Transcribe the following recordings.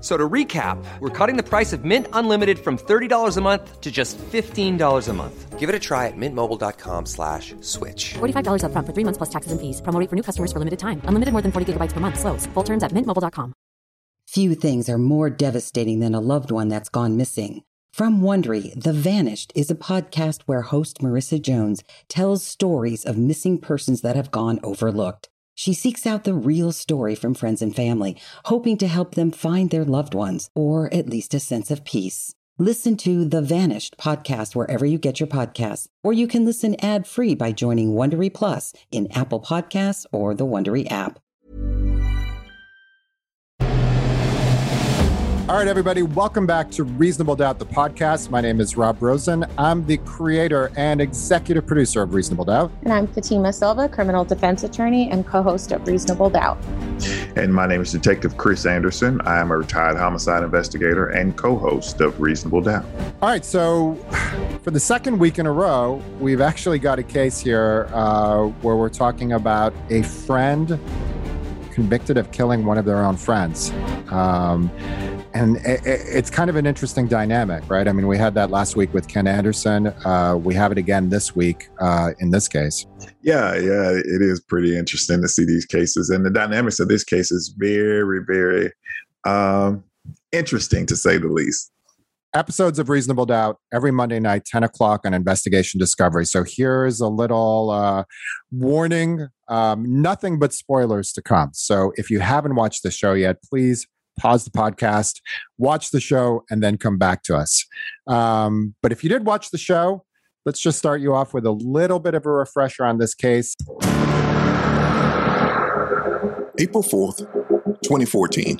So to recap, we're cutting the price of Mint Unlimited from $30 a month to just $15 a month. Give it a try at mintmobile.com slash switch. $45 upfront for three months plus taxes and fees. Promote for new customers for limited time. Unlimited more than 40 gigabytes per month. Slows. Full terms at mintmobile.com. Few things are more devastating than a loved one that's gone missing. From Wondery, The Vanished is a podcast where host Marissa Jones tells stories of missing persons that have gone overlooked. She seeks out the real story from friends and family, hoping to help them find their loved ones or at least a sense of peace. Listen to The Vanished podcast wherever you get your podcasts, or you can listen ad-free by joining Wondery Plus in Apple Podcasts or the Wondery app. All right, everybody, welcome back to Reasonable Doubt, the podcast. My name is Rob Rosen. I'm the creator and executive producer of Reasonable Doubt. And I'm Fatima Silva, criminal defense attorney and co host of Reasonable Doubt. And my name is Detective Chris Anderson. I am a retired homicide investigator and co host of Reasonable Doubt. All right, so for the second week in a row, we've actually got a case here uh, where we're talking about a friend convicted of killing one of their own friends. Um, and it, it's kind of an interesting dynamic, right? I mean, we had that last week with Ken Anderson. Uh, we have it again this week uh, in this case. Yeah, yeah, it is pretty interesting to see these cases, and the dynamics of this case is very, very um, interesting to say the least. Episodes of Reasonable Doubt every Monday night, 10 o'clock on Investigation Discovery. So here's a little uh, warning um, nothing but spoilers to come. So if you haven't watched the show yet, please pause the podcast, watch the show, and then come back to us. Um, but if you did watch the show, let's just start you off with a little bit of a refresher on this case. April 4th, 2014,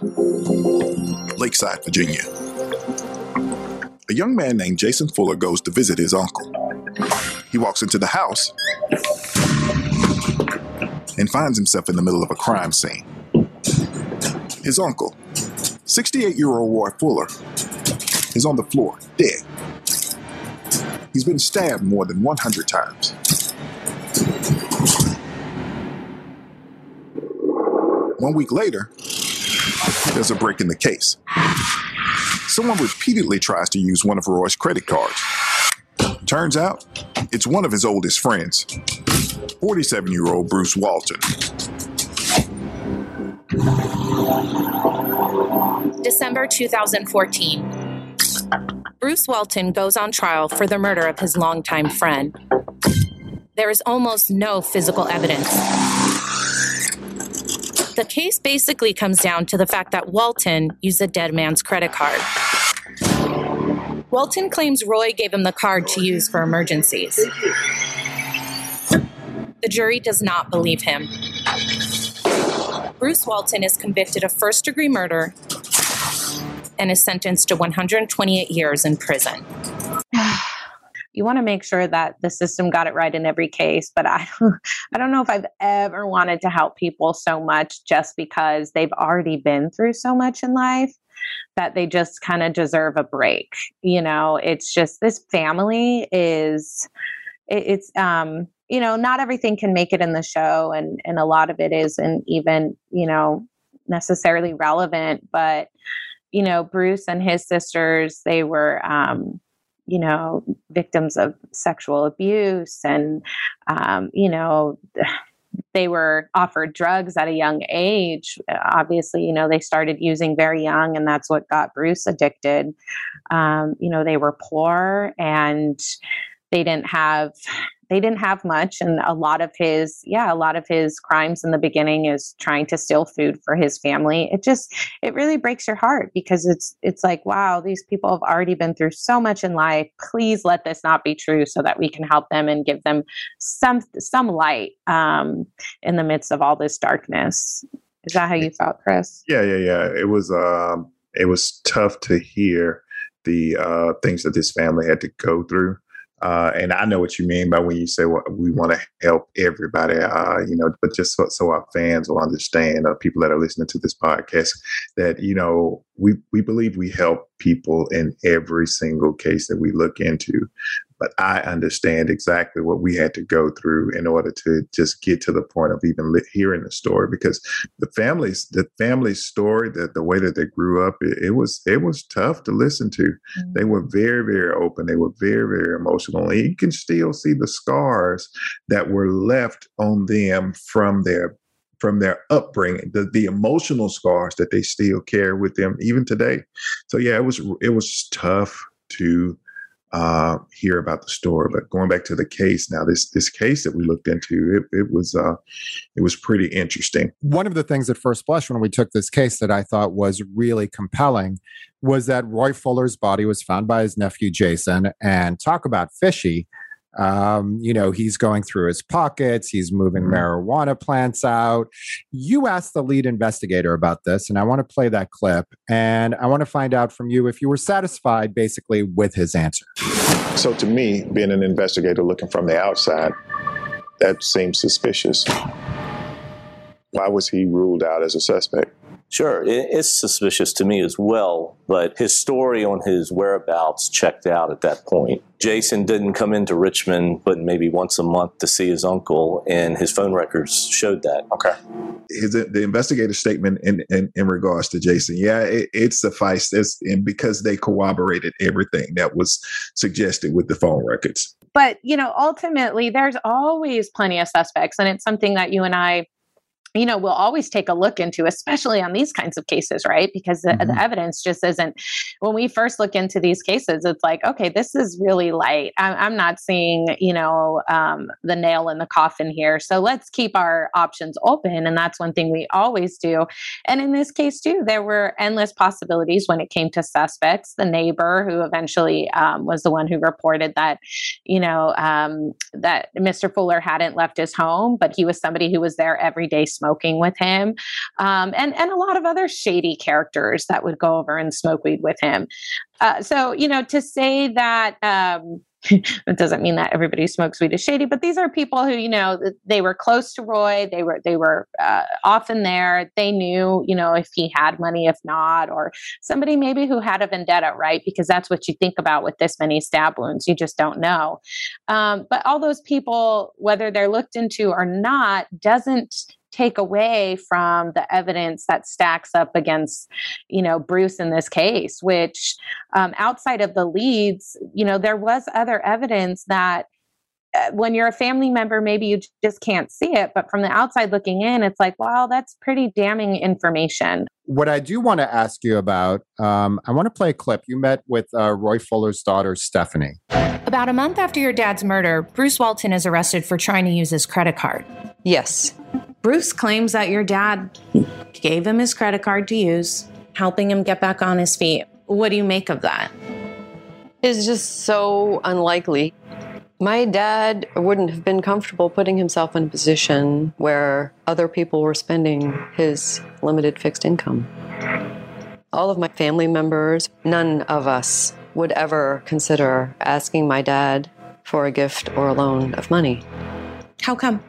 Lakeside, Virginia. A young man named Jason Fuller goes to visit his uncle. He walks into the house and finds himself in the middle of a crime scene. His uncle, 68 year old Roy Fuller, is on the floor, dead. He's been stabbed more than 100 times. One week later, there's a break in the case. Someone repeatedly tries to use one of Roy's credit cards. Turns out, it's one of his oldest friends, 47 year old Bruce Walton. December 2014. Bruce Walton goes on trial for the murder of his longtime friend. There is almost no physical evidence. The case basically comes down to the fact that Walton used a dead man's credit card. Walton claims Roy gave him the card to use for emergencies. The jury does not believe him. Bruce Walton is convicted of first degree murder and is sentenced to 128 years in prison. you want to make sure that the system got it right in every case but i i don't know if i've ever wanted to help people so much just because they've already been through so much in life that they just kind of deserve a break you know it's just this family is it, it's um you know not everything can make it in the show and and a lot of it isn't even you know necessarily relevant but you know bruce and his sisters they were um you know, victims of sexual abuse and, um, you know, they were offered drugs at a young age. Obviously, you know, they started using very young, and that's what got Bruce addicted. Um, you know, they were poor and they didn't have they didn't have much, and a lot of his, yeah, a lot of his crimes in the beginning is trying to steal food for his family. It just, it really breaks your heart because it's, it's like, wow, these people have already been through so much in life. Please let this not be true, so that we can help them and give them some, some light um, in the midst of all this darkness. Is that how you felt, Chris? Yeah, yeah, yeah. It was, um, it was tough to hear the uh, things that this family had to go through. Uh, and I know what you mean by when you say well, we want to help everybody, uh, you know, but just so, so, our fans will understand, uh, people that are listening to this podcast, that you know we we believe we help people in every single case that we look into but I understand exactly what we had to go through in order to just get to the point of even hearing the story because the families, the family story, that the way that they grew up, it, it, was it was tough to listen to. Mm-hmm. They were very very open. They were very very emotional. And you can still see the scars that were left on them from their from their upbringing, the, the emotional scars that they still carry with them even today. So yeah, it was it was tough to uh, hear about the story. But going back to the case now, this this case that we looked into, it, it was uh, it was pretty interesting. One of the things at first blush when we took this case that I thought was really compelling was that Roy Fuller's body was found by his nephew Jason, and talk about fishy. Um, you know, he's going through his pockets, he's moving mm-hmm. marijuana plants out. You asked the lead investigator about this, and I want to play that clip. And I want to find out from you if you were satisfied basically with his answer. So, to me, being an investigator looking from the outside, that seems suspicious. Why was he ruled out as a suspect? Sure, it's suspicious to me as well, but his story on his whereabouts checked out at that point. Jason didn't come into Richmond but maybe once a month to see his uncle, and his phone records showed that. Okay. His, uh, the investigative statement in, in, in regards to Jason, yeah, it, it sufficed as, and because they corroborated everything that was suggested with the phone records. But, you know, ultimately, there's always plenty of suspects, and it's something that you and I you know we'll always take a look into especially on these kinds of cases right? Because the, mm-hmm. the, evidence just isn't when we first look into these cases it's like okay this is really light. I'm, I'm not seeing you know um, the nail in the coffin here. So let's keep our options open. And that's one thing we always do. And in this case too there were endless possibilities when it came to suspects. The neighbor who eventually um, was the one who reported that you know um, that mr fuller hadn't left his home but he was somebody who was there every day smoking with him, um, and and a lot of other shady characters that would go over and smoke weed with him. Uh, so you know, to say that. Um, it doesn't mean that everybody who smokes weed is shady, but these are people who, you know, they were close to Roy. They were they were uh, often there. They knew, you know, if he had money, if not, or somebody maybe who had a vendetta, right? Because that's what you think about with this many stab wounds. You just don't know. Um, but all those people, whether they're looked into or not, doesn't take away from the evidence that stacks up against you know bruce in this case which um, outside of the leads you know there was other evidence that uh, when you're a family member maybe you just can't see it but from the outside looking in it's like wow that's pretty damning information. What i do want to ask you about um, i want to play a clip. You met with uh, roy fuller's daughter stephanie. About a month after your dad's murder bruce walton is arrested for trying to use his credit card. Yes Bruce claims that your dad gave him his credit card to use, helping him get back on his feet. What do you make of that? It's just so unlikely. My dad wouldn't have been comfortable putting himself in a position where other people were spending his limited fixed income. All of my family members, none of us would ever consider asking my dad for a gift or a loan of money. How come?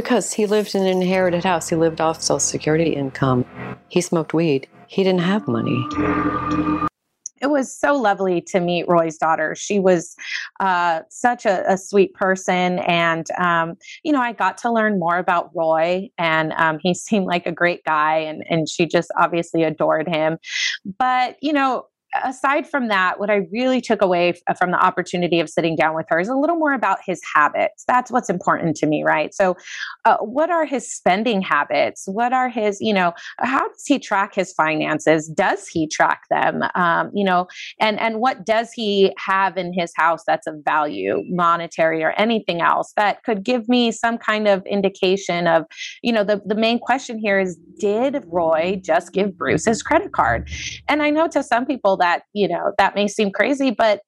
Because he lived in an inherited house. He lived off Social Security income. He smoked weed. He didn't have money. It was so lovely to meet Roy's daughter. She was uh, such a, a, sweet person. And, um, you know, I got to learn more about Roy, and um, he seemed like a great guy, and, and she just obviously adored him. But, you know, aside from that, what I really took away f- from the opportunity of sitting down with her is a little more about his habits. That's what's important to me, right? So, uh, what are his spending habits? What are his, you know, how does he track his finances? Does he track them? Um, you know, and and what does he have in his house that's of value, monetary or anything else that could give me some kind of indication of, you know, the the main question here is, did Roy just give Bruce his credit card? And I know to some people that you know that may seem crazy but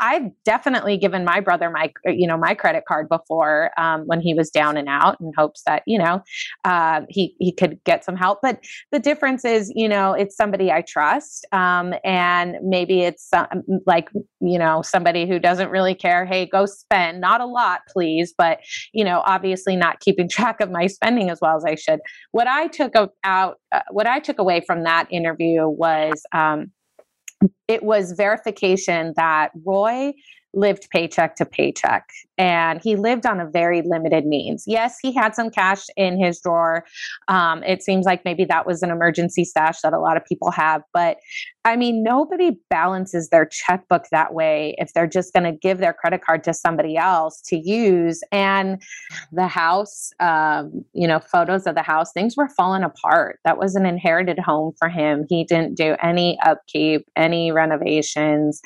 I've definitely given my brother my, you know, my credit card before um, when he was down and out, in hopes that you know uh, he he could get some help. But the difference is, you know, it's somebody I trust, um, and maybe it's uh, like you know somebody who doesn't really care. Hey, go spend, not a lot, please, but you know, obviously not keeping track of my spending as well as I should. What I took out, uh, what I took away from that interview was. Um, it was verification that Roy lived paycheck to paycheck and he lived on a very limited means. Yes, he had some cash in his drawer. Um, it seems like maybe that was an emergency stash that a lot of people have. But I mean, nobody balances their checkbook that way if they're just going to give their credit card to somebody else to use. And the house, um, you know, photos of the house, things were falling apart. That was an inherited home for him. He didn't do any upkeep, any renovations.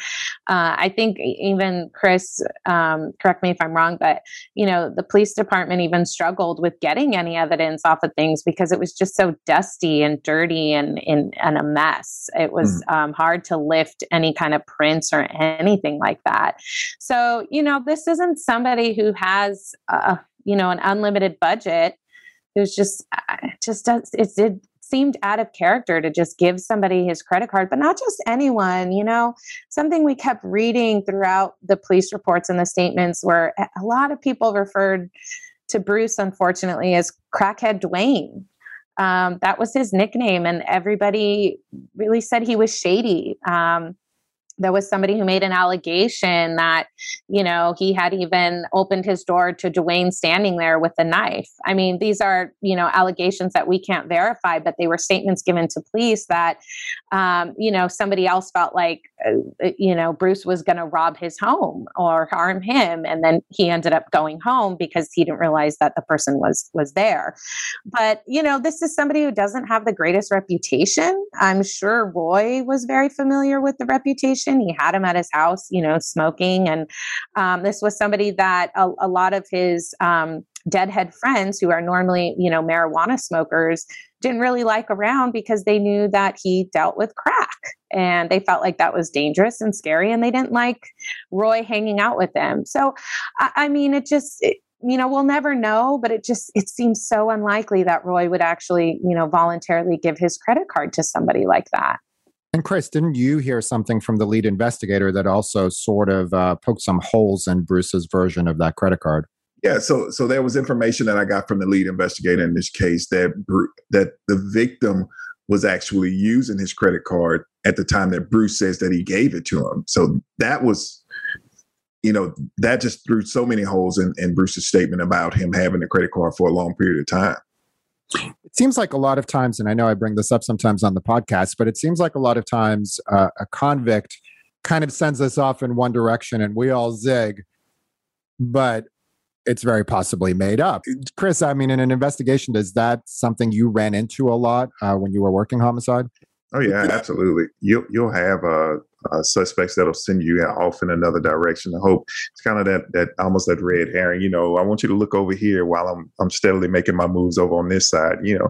Uh, I think even Chris, um, correct me if I'm wrong, but you know, the police department even struggled with getting any evidence off of things because it was just so dusty and dirty and in and a mess. It was mm. Um, hard to lift any kind of prints or anything like that. So, you know, this isn't somebody who has a, you know, an unlimited budget who's just uh, just does it did seemed out of character to just give somebody his credit card, but not just anyone. You know, something we kept reading throughout the police reports and the statements where a lot of people referred to Bruce, unfortunately, as crackhead Dwayne. Um, that was his nickname, and everybody really said he was shady. Um, there was somebody who made an allegation that, you know, he had even opened his door to Dwayne standing there with a knife. I mean, these are, you know, allegations that we can't verify, but they were statements given to police that, um, you know, somebody else felt like, you know, Bruce was going to rob his home or harm him, and then he ended up going home because he didn't realize that the person was was there. But you know, this is somebody who doesn't have the greatest reputation. I'm sure Roy was very familiar with the reputation he had him at his house, you know, smoking. And um, this was somebody that a, a lot of his um, deadhead friends, who are normally, you know, marijuana smokers, didn't really like around because they knew that he dealt with crack and they felt like that was dangerous and scary and they didn't like Roy hanging out with them. So, I, I mean, it just, it, you know, we'll never know, but it just it seems so unlikely that Roy would actually, you know, voluntarily give his credit card to somebody like that. And Chris, didn't you hear something from the lead investigator that also sort of uh, poked some holes in Bruce's version of that credit card? Yeah, so so there was information that I got from the lead investigator in this case that that the victim was actually using his credit card at the time that Bruce says that he gave it to him. So that was, you know, that just threw so many holes in, in Bruce's statement about him having the credit card for a long period of time. It seems like a lot of times, and I know I bring this up sometimes on the podcast, but it seems like a lot of times uh, a convict kind of sends us off in one direction and we all zig, but it's very possibly made up. Chris, I mean, in an investigation, is that something you ran into a lot uh, when you were working homicide? Oh yeah, absolutely. You'll you'll have uh, uh, suspects that'll send you off in another direction. I hope it's kind of that that almost that red herring. You know, I want you to look over here while I'm I'm steadily making my moves over on this side. You know,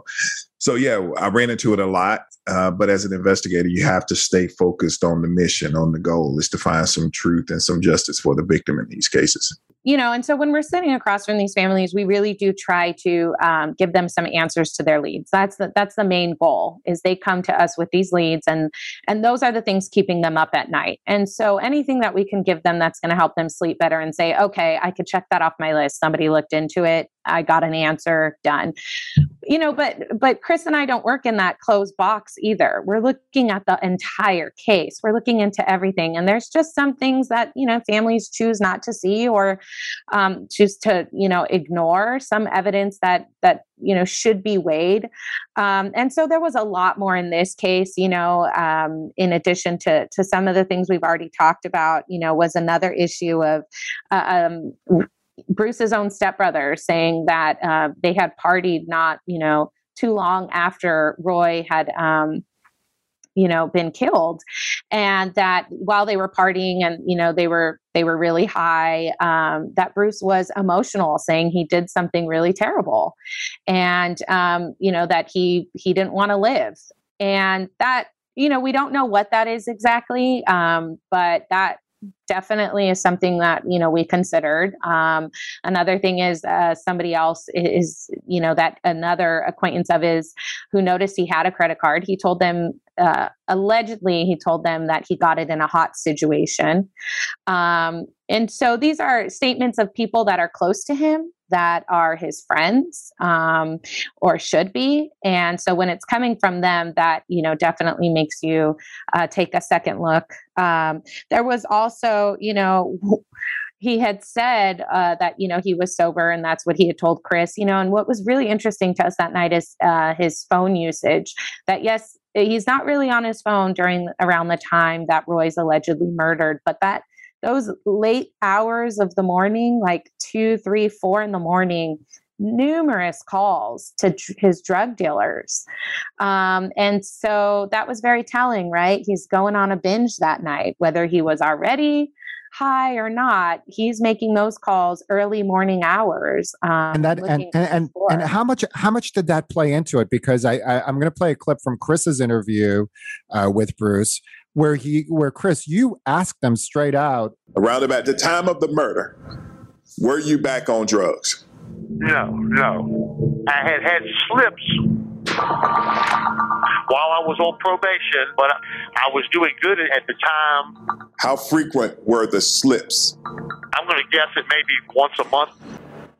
so yeah, I ran into it a lot. Uh, but as an investigator, you have to stay focused on the mission, on the goal, is to find some truth and some justice for the victim in these cases you know and so when we're sitting across from these families we really do try to um, give them some answers to their leads that's the that's the main goal is they come to us with these leads and and those are the things keeping them up at night and so anything that we can give them that's going to help them sleep better and say okay i could check that off my list somebody looked into it I got an answer done. You know, but but Chris and I don't work in that closed box either. We're looking at the entire case. We're looking into everything and there's just some things that, you know, families choose not to see or um, choose to you know ignore some evidence that that you know should be weighed. Um, and so there was a lot more in this case you know um, in addition to to some of the things we've already talked about you know was another issue of uh, um, bruce's own stepbrother saying that uh, they had partied not you know too long after roy had um, you know been killed and that while they were partying and you know they were they were really high um, that bruce was emotional saying he did something really terrible and um, you know that he he didn't want to live and that you know we don't know what that is exactly um, but that definitely is something that you know we considered. Um, another thing is uh, somebody else is you know that another acquaintance of his who noticed he had a credit card he told them uh, allegedly he told them that he got it in a hot situation. Um, and so these are statements of people that are close to him that are his friends um, or should be. And so when it's coming from them that you know definitely makes you uh, take a second look. Um, there was also you know he had said uh, that you know he was sober and that's what he had told chris you know and what was really interesting to us that night is uh, his phone usage. That yes he's not really on his phone during around the time that roy's allegedly murdered but that those late hours of the morning, like two, three, four in the morning, numerous calls to his drug dealers. Um, and so that was very telling, right? He's going on a binge that night, whether he was already high or not, he's making those calls early morning hours. Um, and that and and, and, and how much how much did that play into it? Because I, I am going to play a clip from Chris's interview uh, with Bruce, where he where Chris, you asked them straight out. Around about the time of the murder, were you back on drugs? No, no. I had had slips while I was on probation, but I was doing good at the time. How frequent were the slips? I'm going to guess it maybe once a month.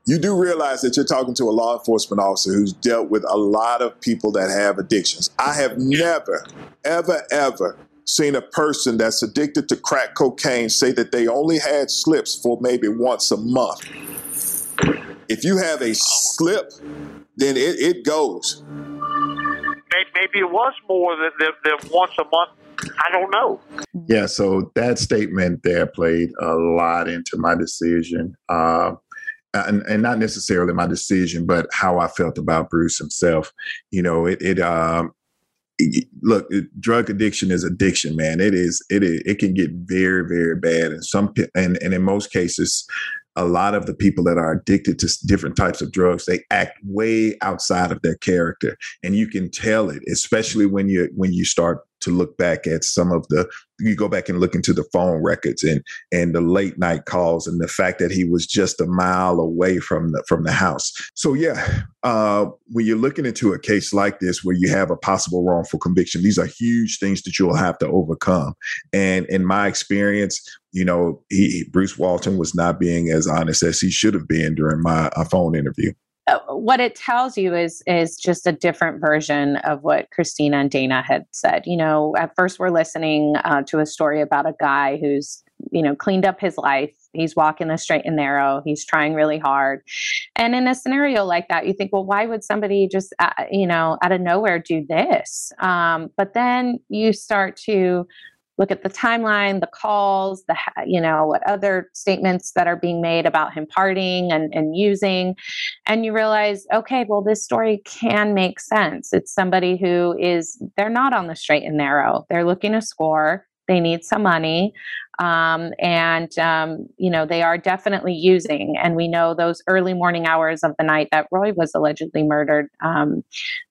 You do realize that you're talking to a law enforcement officer who's dealt with a lot of people that have addictions. I have never, ever, ever seen a person that's addicted to crack cocaine say that they only had slips for maybe once a month. If you have a slip, then it, it goes. Maybe it was more than, than, than once a month. I don't know. Yeah, so that statement there played a lot into my decision. Uh, and, and, not necessarily my decision, but how I felt about Bruce himself. You know, it, it um, look, drug addiction is addiction, man. It is, it is, it can get very, very bad. And some, and, and in most cases, a lot of the people that are addicted to different types of drugs they act way outside of their character and you can tell it especially when you when you start to look back at some of the you go back and look into the phone records and and the late night calls and the fact that he was just a mile away from the from the house. So yeah uh, when you're looking into a case like this where you have a possible wrongful conviction these are huge things that you'll have to overcome. And in my experience you know he, bruce walton was not being as honest as he should have been during my uh, phone interview what it tells you is is just a different version of what Christina and Dana had said. You know, at first we're listening uh, to a story about a guy who's you know cleaned up his life. He's walking the straight and narrow. He's trying really hard. And in a scenario like that, you think, well, why would somebody just uh, you know out of nowhere do this? Um, but then you start to look at the timeline, the calls, the you know what other statements that are being made about him partying and, and using, and you realize, okay, well, this story can make sense. It's somebody who is they're not on the straight and narrow. They're looking to score. They need some money. Um, and um, you know they are definitely using and we know those early morning hours of the night that roy was allegedly murdered um,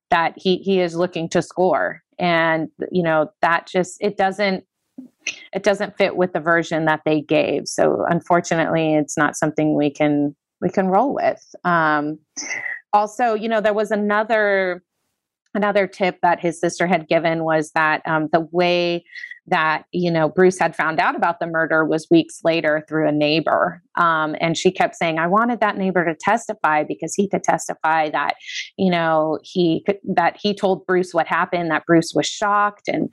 that he he is looking to score and you know that just it doesn't it doesn't fit with the version that they gave. So unfortunately, it's not something we can we can roll with. Um, also, you know, there was another another tip that his sister had given was that um, the way that you know bruce had found out about the murder was weeks later through a neighbor. Um, and she kept saying i wanted that neighbor to testify because he could testify that you know he could that he told bruce what happened that bruce was shocked. And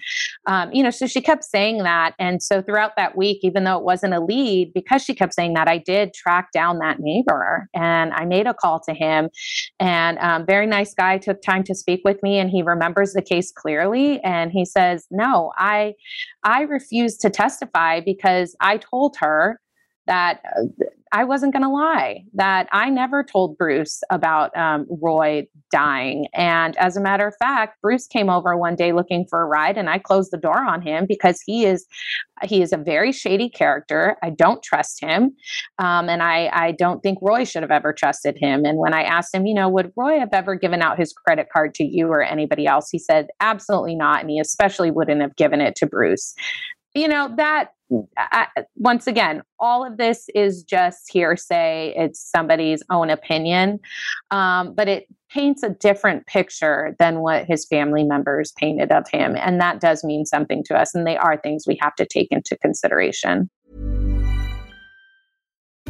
um, you know so she kept saying that. And so throughout that week even though it wasn't a lead because she kept saying that i did track down that neighbor and i made a call to him. And um, very nice guy took time to speak with me and he remembers the case clearly. And he says no i i refused to testify because i told her that uh, I wasn't going to lie, that I never told Bruce about um, Roy dying. And as a matter of fact, Bruce came over one day looking for a ride, and I closed the door on him because he is he is a very shady character. I don't trust him, um, and I I don't think Roy should have ever trusted him. And when I asked him, you know, would Roy have ever given out his credit card to you or anybody else? He said absolutely not, and he especially wouldn't have given it to Bruce you know that I, once again all of this is just hearsay. It's somebody's own opinion um, but it paints a different picture than what his family members painted of him and that does mean something to us and they are things we have to take into consideration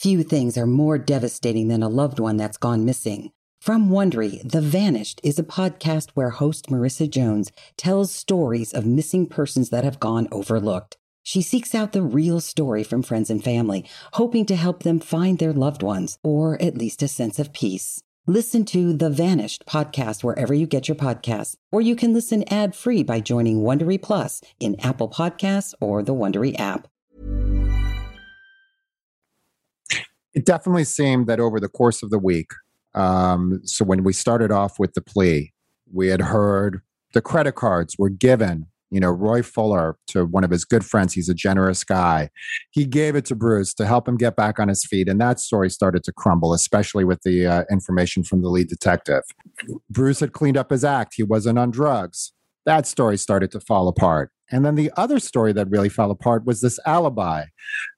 Few things are more devastating than a loved one that's gone missing. From Wondery, The Vanished is a podcast where host Marissa Jones tells stories of missing persons that have gone overlooked. She seeks out the real story from friends and family, hoping to help them find their loved ones or at least a sense of peace. Listen to The Vanished podcast wherever you get your podcasts, or you can listen ad-free by joining Wondery Plus in Apple Podcasts or the Wondery app. It definitely seemed that over the course of the week, um, so when we started off with the plea, we had heard the credit cards were given. You know, Roy Fuller to one of his good friends. He's a generous guy. He gave it to Bruce to help him get back on his feet, and that story started to crumble, especially with the uh, information from the lead detective. Bruce had cleaned up his act. He wasn't on drugs. That story started to fall apart. And then the other story that really fell apart was this alibi.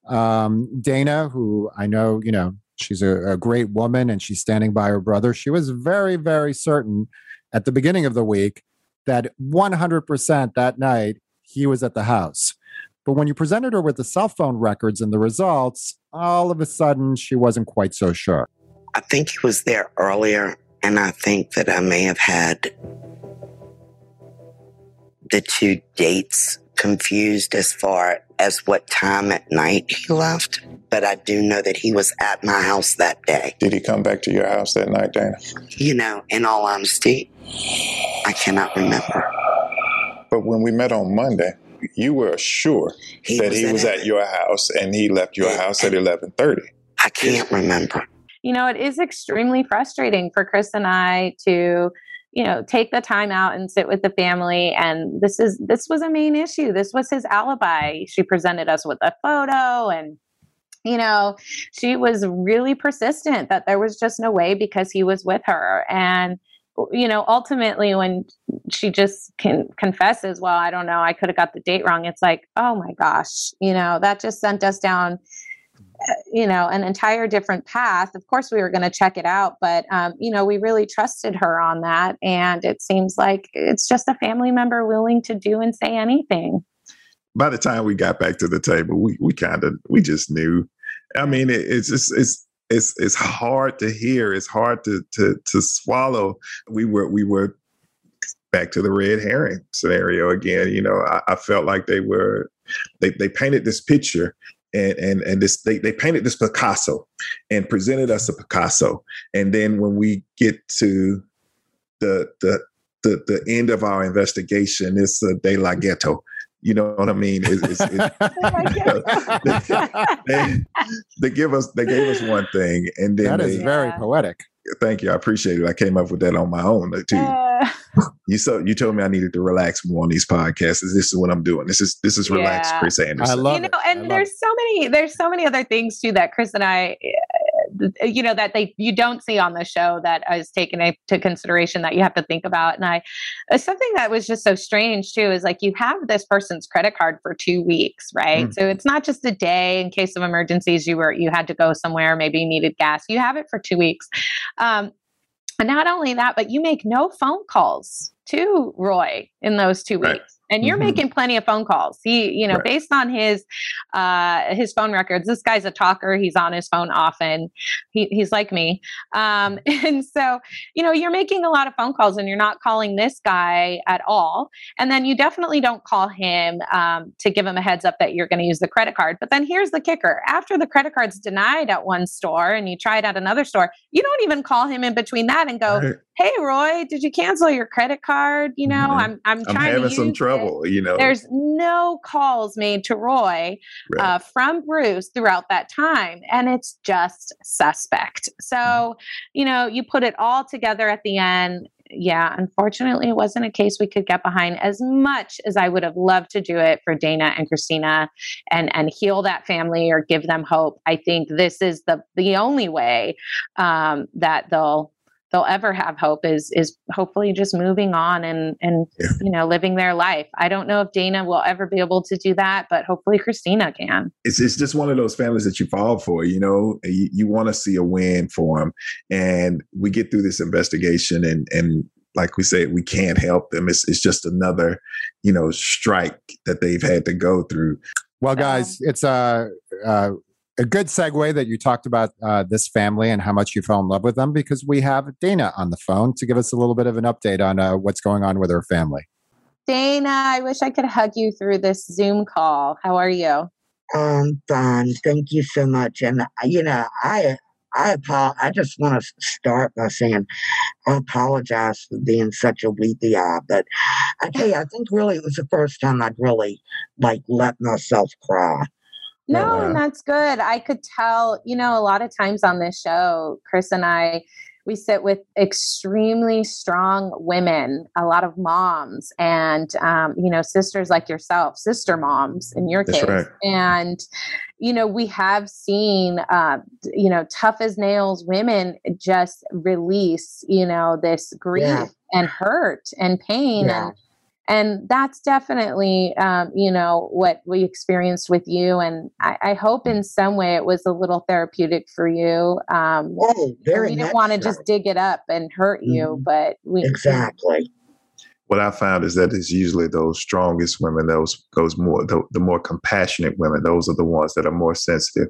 Um, Dana, who I know, you know, she's a, a great woman and she's standing by her brother. She was very, very certain at the beginning of the week that 100% that night he was at the house. But when you presented her with the cell phone records and the results, all of a sudden she wasn't quite so sure. I think he was there earlier, and I think that I may have had the two dates confused as far as what time at night he left, but I do know that he was at my house that day. Did he come back to your house that night, Dana? You know, in all honesty, I cannot remember. But when we met on Monday, you were sure He that was he was at your house and he left your house at 11:30. I can't remember. you know, it is extremely frustrating for Chris and I to, you know, take the time out and sit with the family. And this is this was a main issue. This was his alibi. She presented us with a photo and you know, she was really persistent that there was just no way because he was with her. And you know, ultimately when she just can confesses, well, I don't know, I could have got the date wrong. It's like, oh my gosh, you know, that just sent us down you know an entire different path of course we were going to check it out but um, you know we really trusted her on that and it seems like it's just a family member willing to do and say anything By the time we got back to the table, we we kind of we just knew. I mean, it, it's just it's it's it's hard to hear. It's hard to to to swallow. We were we were back to the red herring scenario again. You know, I, I felt like they were they they painted this picture and and and this they, they painted this Picasso and presented us a Picasso. And then when we get to the the the, the end of our investigation, it's a de la ghetto. You know what I mean? It's, it's, it's, they, they, give us they gave us one thing, and then that is they, very poetic. Thank you, I appreciate it. I came up with that on my own too. Uh, you so you told me I needed to relax more on these podcasts. This is what I'm doing. This is this is relaxed, yeah. Chris Anderson. I love you know, it. and there's so many there's so many other things too that Chris and I you know that they you don't see on the show that is taken into consideration that you have to think about and i uh, something that was just so strange too is like you have this person's credit card for two weeks right mm. so it's not just a day in case of emergencies you were you had to go somewhere maybe you needed gas you have it for two weeks um, and not only that but you make no phone calls to roy in those two right. weeks and you're mm-hmm. making plenty of phone calls. He you know right. based on his uh his phone records this guy's a talker. He's on his phone often. He, he's like me. Um and so you know you're making a lot of phone calls and you're not calling this guy at all. And then you definitely don't call him um, to give him a heads up that you're going to use the credit card. But then here's the kicker. After the credit card's denied at one store and you try it at another store you don't even call him in between that and go right. hey roy did you cancel your credit card? You know mm-hmm. i'm i'm trying I'm having to some trouble trouble, you know. There's no calls made to Roy right. uh, from Bruce throughout that time, and it's just suspect. So, mm-hmm. you know, you put it all together at the end. Yeah, unfortunately, it wasn't a case we could get behind as much as I would have loved to do it for Dana and Christina and and heal that family or give them hope. I think this is the the only way um, that they'll they'll ever have hope is is hopefully just moving on and and yeah. you know living their life. I don't know if Dana will ever be able to do that, but hopefully Christina can. It's it's just one of those families that you fall for. You know, you, you want to see a win for them, and we get through this investigation, and and like we said, we can't help them. It's it's just another, you know, strike that they've had to go through. Well, guys, it's a, uh, a good segue that you talked about uh, this family and how much you fell in love with them because we have Dana on the phone to give us a little bit of an update on uh, what's going on with her family. Dana, I wish I could hug you through this Zoom call. How are you? Um, fine. Thank you so much. And uh, you know, I I apo- I just want to start by saying I apologize for being such a weepy eye, but I tell you, I think really it was the first time I'd really like let myself cry. No, and that's good. I could tell, you know, a lot of times on this show, Chris and I, we sit with extremely strong women, a lot of moms, and um, you know, sisters like yourself, sister moms in your That's case, right. and you know, we have seen, uh, you know, tough as nails women just release, you know, this grief Yeah. and hurt and pain Yeah. and and that's definitely um, you know what we experienced with you and I, I, hope in some way it was a little therapeutic for you um, oh, very we didn't want to just dig it up and hurt you mm-hmm. but we exactly what I found is that it's usually those strongest women, those those more the, the more compassionate women. Those are the ones that are more sensitive.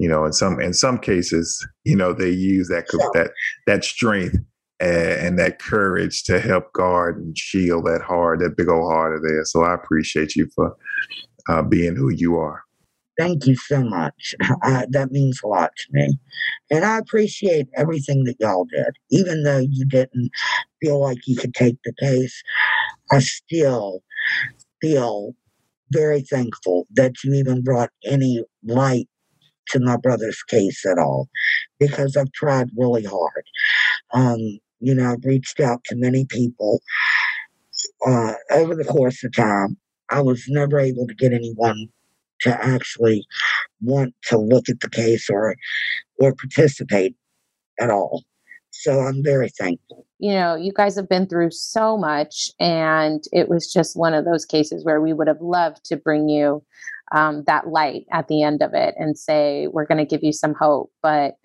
You know, in some in some cases, you know, they use that that that strength and, that courage to help guard and shield that heart, that big old heart of theirs. So I appreciate you for uh, being who you are. Thank you so much. That means a lot to me. And I appreciate everything that y'all did. Even though you didn't feel like you could take the case, I still feel very thankful that you even brought any light to my brother's case at all because I've tried really hard. Um, you know, reached out to many people uh, over the course of time. I was never able to get anyone to actually want to look at the case or or participate at all. So I'm very thankful. You know, you guys have been through so much, and it was just one of those cases where we would have loved to bring you um, that light at the end of it and say, we're going to give you some hope. But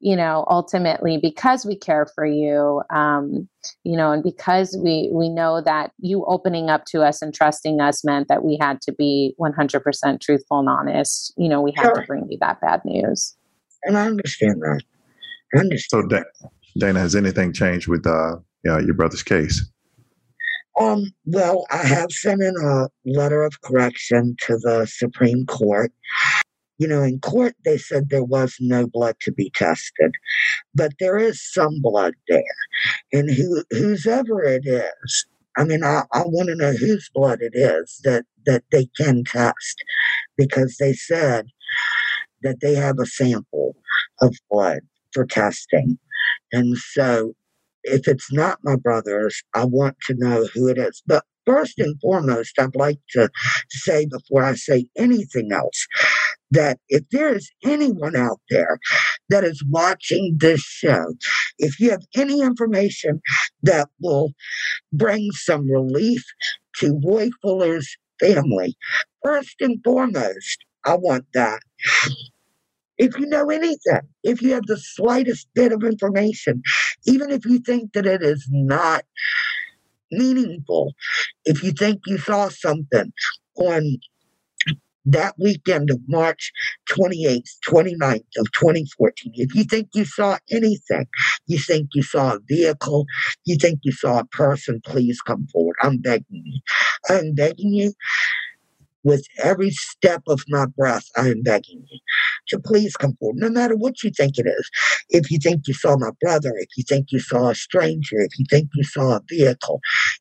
you know ultimately because we care for you um, you know and because we we know that you opening up to us and trusting us meant that we had to be 100% truthful and honest you know we had Sure. to bring you that bad news And I understand that. I understand. So, Da- Dana, has anything changed with uh, you know, your brother's case? Um, well, I have sent in a letter of correction to the Supreme Court. You know, in court, they said there was no blood to be tested, but there is some blood there. And who, whoever it is, I mean, I, I want to know whose blood it is that, that they can test because they said that they have a sample of blood for testing. And so if it's not my brother's, I want to know who it is. But first and foremost, I'd like to say before I say anything else that if there is anyone out there that is watching this show, if you have any information that will bring some relief to Roy Fuller's family, first and foremost, I want that. If you know anything, if you have the slightest bit of information, even if you think that it is not meaningful, if you think you saw something on that weekend of March 28th, 29th of 2014, if you think you saw anything, you think you saw a vehicle, you think you saw a person, please come forward. I'm begging you. I'm begging you with every step of my breath, I am begging you to please come forward, no matter what you think it is. If you think you saw my brother, if you think you saw a stranger, if you think you saw a vehicle,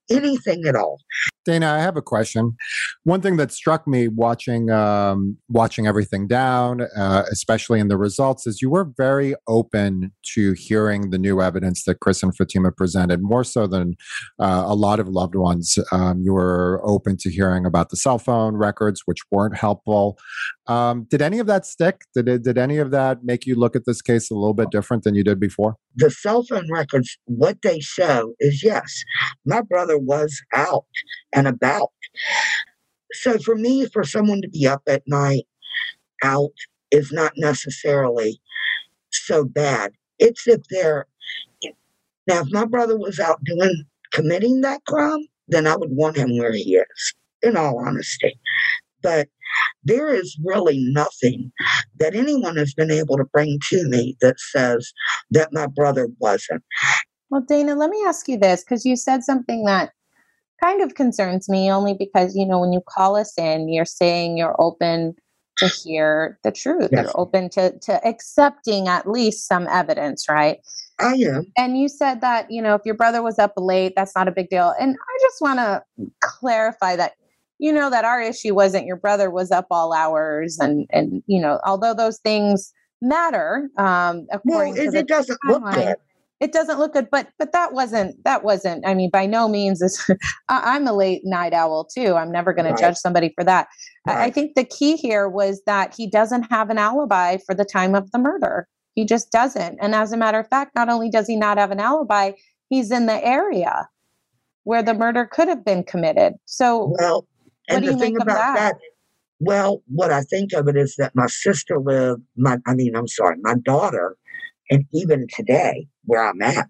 anything at all. Dana, I have a question. One thing that struck me watching um, watching everything down, uh, especially in the results, is you were very open to hearing the new evidence that Chris and Fatima presented, more so than uh, a lot of loved ones. Um, you were open to hearing about the cell phone records, which weren't helpful. Um, did any of that stick? Did it, did any of that make you look at this case a little bit different than you did before? The cell phone records, what they show is yes, my brother was out and about. So for me, for someone to be up at night, out, is not necessarily so bad. It's if they're now, if my brother was out doing committing that crime, then I would want him where he is, in all honesty. But there is really nothing that anyone has been able to bring to me that says that my brother wasn't. Well, Dana, let me ask you this because you said something that kind of concerns me only because, you know, when you call us in, you're saying you're open to hear the truth. Yes. You're open to, to accepting at least some evidence, right? I am. And you said that, you know, if your brother was up late, that's not a big deal. And I just want to clarify that you know that our issue wasn't your brother was up all hours and and you know although those things matter um according well, to it doesn't look good. it doesn't look good but but that wasn't that wasn't i mean by no means is I- i'm a late night owl too i'm never going Right. to judge somebody for that I, I think the key here was that he doesn't have an alibi for the time of the murder he just doesn't and as a matter of fact not only does he not have an alibi he's in the area where the murder could have been committed so Well, and the thing about that? that, well, what I think of it is that my sister lived, my, I mean, I'm sorry, my daughter, and even today, where I'm at,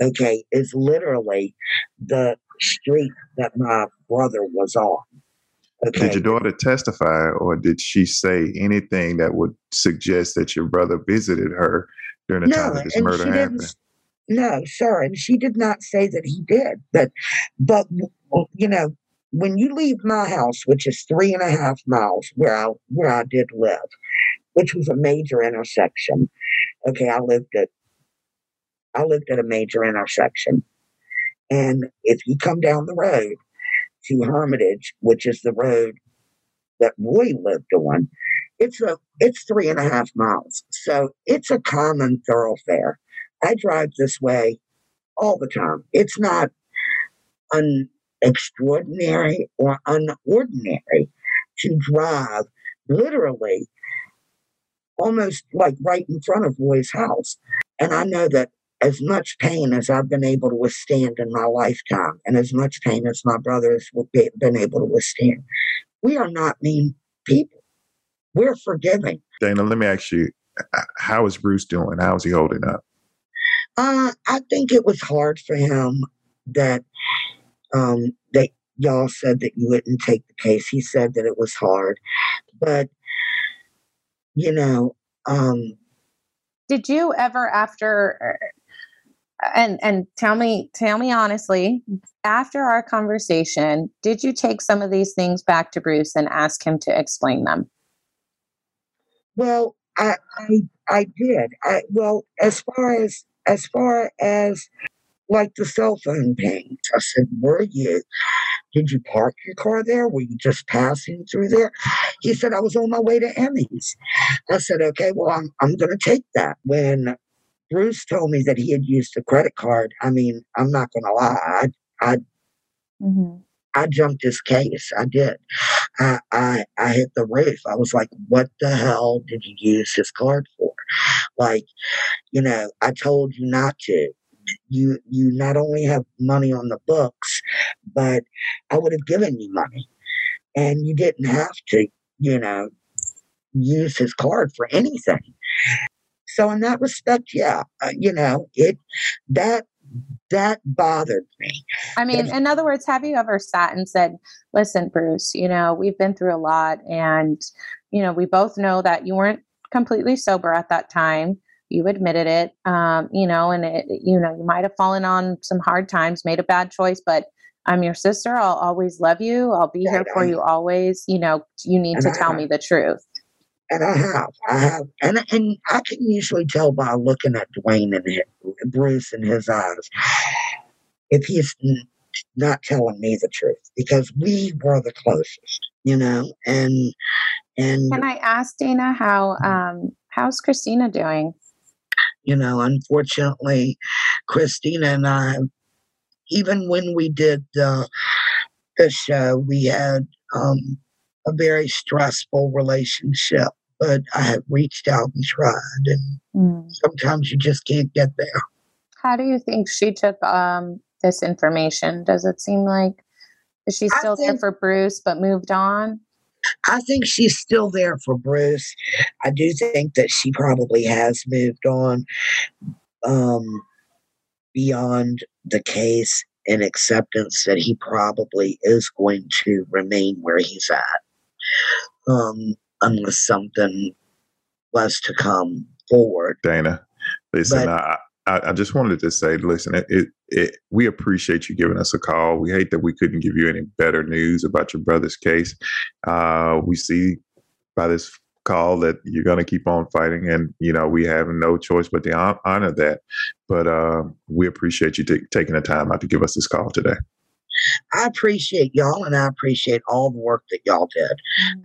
okay, is literally the street that my brother was on. Okay. Did your daughter testify, or did she say anything that would suggest that your brother visited her during the time that this murder happened? No, sir, and she did not say that he did. But, but you know, when you leave my house, which is three and a half miles where I where I did live, which was a major intersection. Okay, I lived at I lived at a major intersection, and if you come down the road to Hermitage, which is the road that Roy lived on, it's a it's three and a half miles. So it's a common thoroughfare. I drive this way all the time. It's not un extraordinary or unordinary to drive literally almost like right in front of Roy's house. And I know that as much pain as I've been able to withstand in my lifetime, and as much pain as my brothers have be- been able to withstand, we are not mean people. We're forgiving. Dana, let me ask you, how is Bruce doing? How is he holding up? Uh, I think it was hard for him that um, that y'all said that you wouldn't take the case. He said that it was hard, but you know, um, did you ever after and and tell me tell me honestly after our conversation did you take some of these things back to bruce and ask him to explain them Well, I I I did. I well, as far as as far as like the cell phone pings, I said, "Were you? Did you park your car there? Were you just passing through there?" He said, "I was on my way to Emmy's." I said, "Okay, well, I'm I'm going to take that." When Bruce told me that he had used a credit card, I mean, I'm not going to lie, I I mm-hmm. I jumped this case. I did. I, I I hit the roof. I was like, "What the hell did you use this card for?" Like, you know, I told you not to. You you not only have money on the books, but I would have given you money, and you didn't have to. You know, use his card for anything. So in that respect, yeah, uh, you know, it that that bothered me. I mean, in other words, have you ever sat and said, listen, Bruce, you know, we've been through a lot and, you know, we both know that you weren't completely sober at that time. You admitted it, um, you know, and it, you know, you might have fallen on some hard times, made a bad choice, but I'm your sister. I'll always love you. I'll be here for you always. You know, you need to I tell have. me the truth. And I have, I have, and and I can usually tell by looking at Dwayne and hi- Bruce in his eyes if he's not telling me the truth because we were the closest, you know, and and Can I ask Dana how, um, how's Christina doing? You know, unfortunately, Christina and I, even when we did the the show, we had um, a very stressful relationship. But I have reached out and tried, and Mm. sometimes you just can't get there. How do you think she took um, this information? Does it seem like is she still there for Bruce but moved on? I think she's still there for Bruce. I do think that she probably has moved on um, beyond the case and acceptance that he probably is going to remain where he's at, um, unless something was to come forward. Dana, listen, But- I, I, I just wanted to say, listen, it, it, it, we appreciate you giving us a call. We hate that we couldn't give you any better news about your brother's case. Uh, we see by this call that you're going to keep on fighting, and you know we have no choice but to honor that. But uh, we appreciate you ta- taking the time out to give us this call today. I appreciate y'all and I appreciate all the work that y'all did.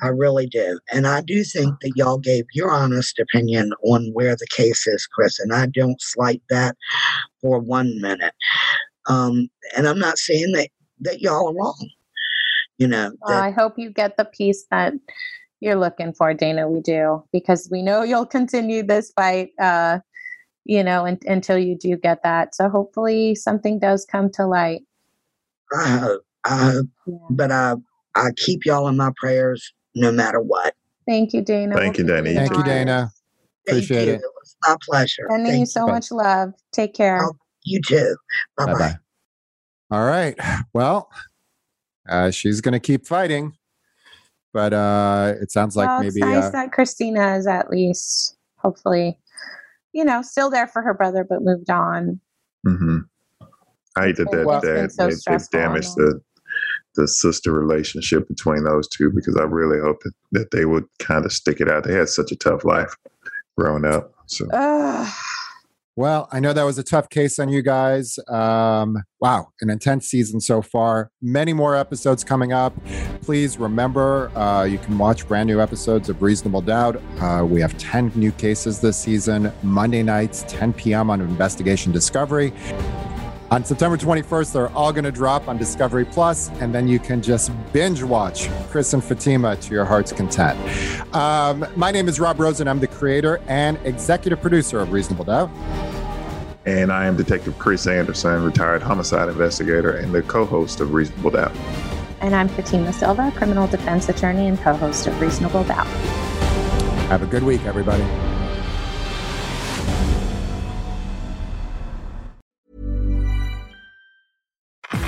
I really do. And I do think that y'all gave your honest opinion on where the case is, Chris, and I don't slight that for one minute. Um, and I'm not saying that, that y'all are wrong. You know, Well, I hope you get the peace that you're looking for, Dana. We do because we know you'll continue this fight. Uh, you know, un- until you do get that. So hopefully something does come to light. I hope, I hope, but I, I keep y'all in my prayers no matter what. Thank you, Dana. Thank you, Dana. Thank you, Dana. Appreciate Thank you. it. It was my pleasure. Sending Thank you so much love. Take care. You too. Bye Bye bye. All right. Well, uh, she's going to keep fighting, but uh, it sounds like well, maybe. it's nice uh, that Christina is at least, hopefully, you know, still there for her brother, but moved on. hmm I hate that been- that, it's that so it- it, damaged the the sister relationship between those two because I really hope that, that they would kind of stick it out. They had such a tough life growing up. So Well, I know that was a tough case on you guys. Um, wow, an intense season so far. Many more episodes coming up. Please remember, uh, you can watch brand new episodes of Reasonable Doubt. Uh, we have 10 new cases this season, Monday nights, 10 p.m. on Investigation Discovery. On September 21st, they're all going to drop on Discovery Plus, and then you can just binge watch Chris and Fatima to your heart's content. Um, my name is Rob Rosen. I'm the creator and executive producer of Reasonable Doubt. And I am Detective Chris Anderson, retired homicide investigator and the co-host of Reasonable Doubt. And I'm Fatima Silva, criminal defense attorney and co host of Reasonable Doubt. Have a good week, everybody.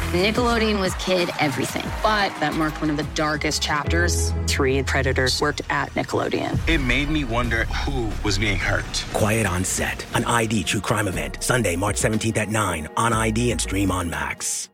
Nickelodeon was kid everything, but that marked one of the darkest chapters. Three predators worked at Nickelodeon. It made me wonder who was being hurt. Quiet on Set, an ID true crime event, Sunday, March 17th at 9 on ID and stream on Max.